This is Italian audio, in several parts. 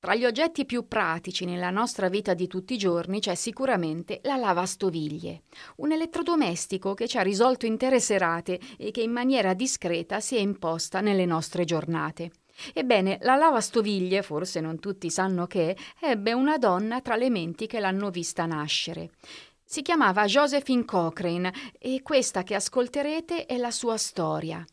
Tra gli oggetti più pratici nella nostra vita di tutti i giorni c'è sicuramente la lavastoviglie, un elettrodomestico che ci ha risolto intere serate e che in maniera discreta si è imposta nelle nostre giornate. Ebbene, la lavastoviglie, forse non tutti sanno che, ebbe una donna tra le menti che l'hanno vista nascere. Si chiamava Josephine Cochrane e questa che ascolterete è la sua storia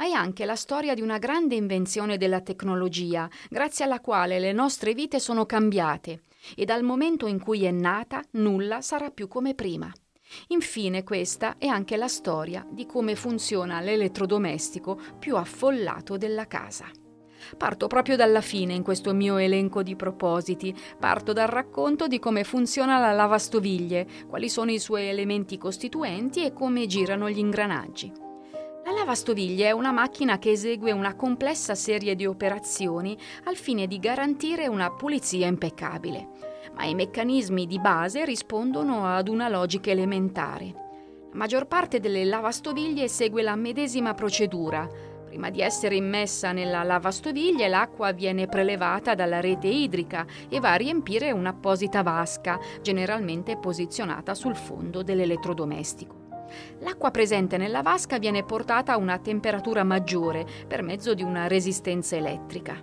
ma è anche la storia di una grande invenzione della tecnologia, grazie alla quale le nostre vite sono cambiate e dal momento in cui è nata nulla sarà più come prima. Infine questa è anche la storia di come funziona l'elettrodomestico più affollato della casa. Parto proprio dalla fine in questo mio elenco di propositi, parto dal racconto di come funziona la lavastoviglie, quali sono i suoi elementi costituenti e come girano gli ingranaggi. La lavastoviglie è una macchina che esegue una complessa serie di operazioni al fine di garantire una pulizia impeccabile, ma i meccanismi di base rispondono ad una logica elementare. La maggior parte delle lavastoviglie segue la medesima procedura. Prima di essere immessa nella lavastoviglie, l'acqua viene prelevata dalla rete idrica e va a riempire un'apposita vasca, generalmente posizionata sul fondo dell'elettrodomestico. L'acqua presente nella vasca viene portata a una temperatura maggiore per mezzo di una resistenza elettrica.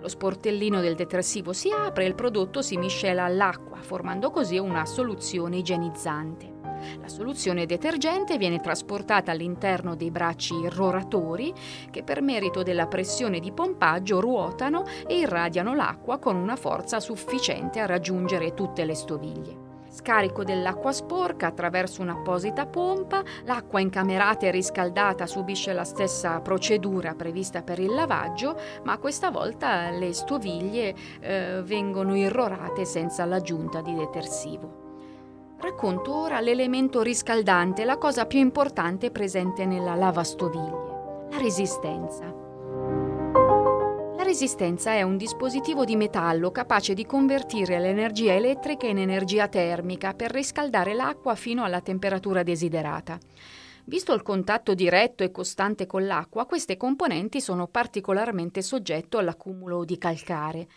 Lo sportellino del detersivo si apre e il prodotto si miscela all'acqua, formando così una soluzione igienizzante. La soluzione detergente viene trasportata all'interno dei bracci irroratori che per merito della pressione di pompaggio ruotano e irradiano l'acqua con una forza sufficiente a raggiungere tutte le stoviglie. Scarico dell'acqua sporca attraverso un'apposita pompa, l'acqua incamerata e riscaldata subisce la stessa procedura prevista per il lavaggio, ma questa volta le stoviglie eh, vengono irrorate senza l'aggiunta di detersivo. Racconto ora l'elemento riscaldante, la cosa più importante presente nella lavastoviglie, la resistenza resistenza è un dispositivo di metallo capace di convertire l'energia elettrica in energia termica per riscaldare l'acqua fino alla temperatura desiderata. Visto il contatto diretto e costante con l'acqua, queste componenti sono particolarmente soggetto all'accumulo di calcare.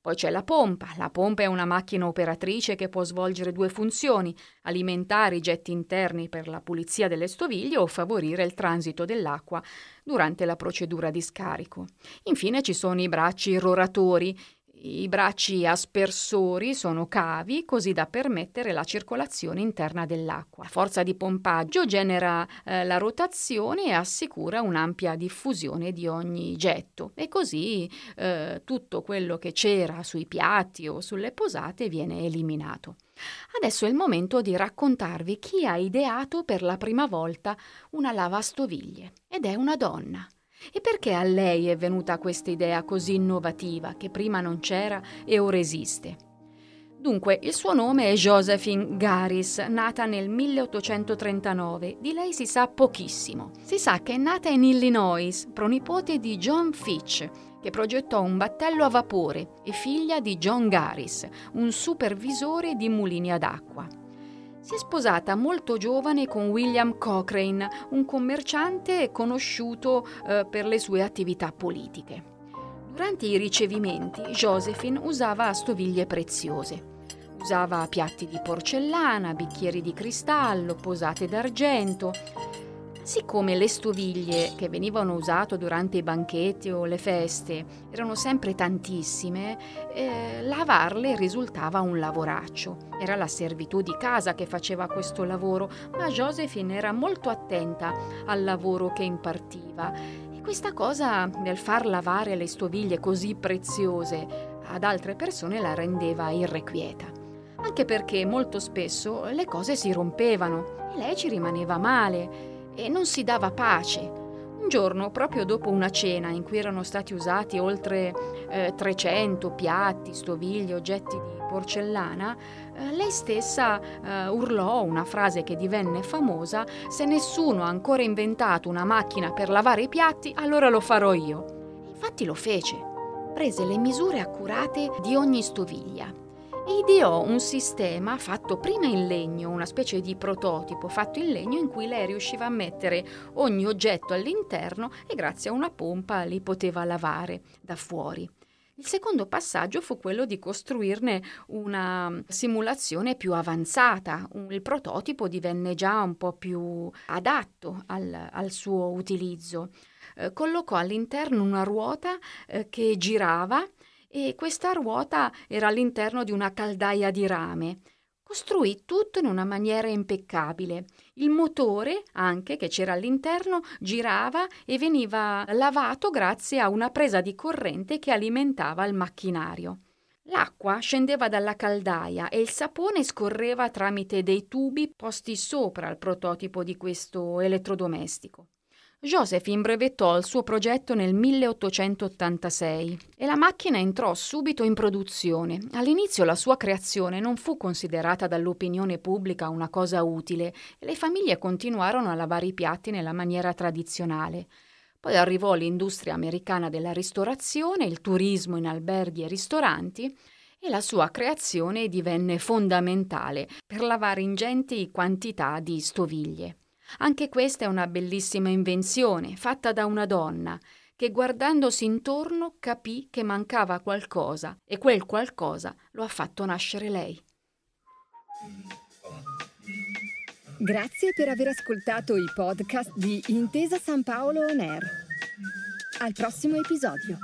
Poi c'è la pompa. La pompa è una macchina operatrice che può svolgere due funzioni, alimentare i getti interni per la pulizia delle stoviglie o favorire il transito dell'acqua durante la procedura di scarico. Infine ci sono i bracci irroratori, i bracci aspersori sono cavi così da permettere la circolazione interna dell'acqua. La forza di pompaggio genera eh, la rotazione e assicura un'ampia diffusione di ogni getto e così eh, tutto quello che c'era sui piatti o sulle posate viene eliminato. Adesso è il momento di raccontarvi chi ha ideato per la prima volta una lavastoviglie ed è una donna. E perché a lei è venuta questa idea così innovativa che prima non c'era e ora esiste? Dunque, il suo nome è Josephine Garis, nata nel 1839. Di lei si sa pochissimo. Si sa che è nata in Illinois, pronipote di John Fitch, che progettò un battello a vapore e figlia di John Garis, un supervisore di mulini ad acqua. Si è sposata molto giovane con William Cochrane, un commerciante conosciuto eh, per le sue attività politiche. Durante i ricevimenti, Josephine usava stoviglie preziose. Usava piatti di porcellana, bicchieri di cristallo, posate d'argento. Siccome le stoviglie che venivano usate durante i banchetti o le feste erano sempre tantissime, eh, lavarle risultava un lavoraccio. Era la servitù di casa che faceva questo lavoro, ma Josephine era molto attenta al lavoro che impartiva e questa cosa nel far lavare le stoviglie così preziose ad altre persone la rendeva irrequieta. Anche perché molto spesso le cose si rompevano e lei ci rimaneva male e non si dava pace. Un giorno, proprio dopo una cena in cui erano stati usati oltre eh, 300 piatti, stoviglie, oggetti di porcellana, eh, lei stessa eh, urlò una frase che divenne famosa, se nessuno ha ancora inventato una macchina per lavare i piatti, allora lo farò io. Infatti lo fece. Prese le misure accurate di ogni stoviglia ideò un sistema fatto prima in legno, una specie di prototipo fatto in legno in cui lei riusciva a mettere ogni oggetto all'interno e grazie a una pompa li poteva lavare da fuori. Il secondo passaggio fu quello di costruirne una simulazione più avanzata. Il prototipo divenne già un po' più adatto al, al suo utilizzo. Eh, collocò all'interno una ruota eh, che girava e questa ruota era all'interno di una caldaia di rame. Costruì tutto in una maniera impeccabile. Il motore, anche che c'era all'interno, girava e veniva lavato grazie a una presa di corrente che alimentava il macchinario. L'acqua scendeva dalla caldaia e il sapone scorreva tramite dei tubi posti sopra il prototipo di questo elettrodomestico. Josephine brevettò il suo progetto nel 1886 e la macchina entrò subito in produzione. All'inizio la sua creazione non fu considerata dall'opinione pubblica una cosa utile e le famiglie continuarono a lavare i piatti nella maniera tradizionale. Poi arrivò l'industria americana della ristorazione, il turismo in alberghi e ristoranti e la sua creazione divenne fondamentale per lavare ingenti quantità di stoviglie. Anche questa è una bellissima invenzione, fatta da una donna, che guardandosi intorno capì che mancava qualcosa e quel qualcosa lo ha fatto nascere lei. Grazie per aver ascoltato i podcast di Intesa San Paolo On Air. Al prossimo episodio.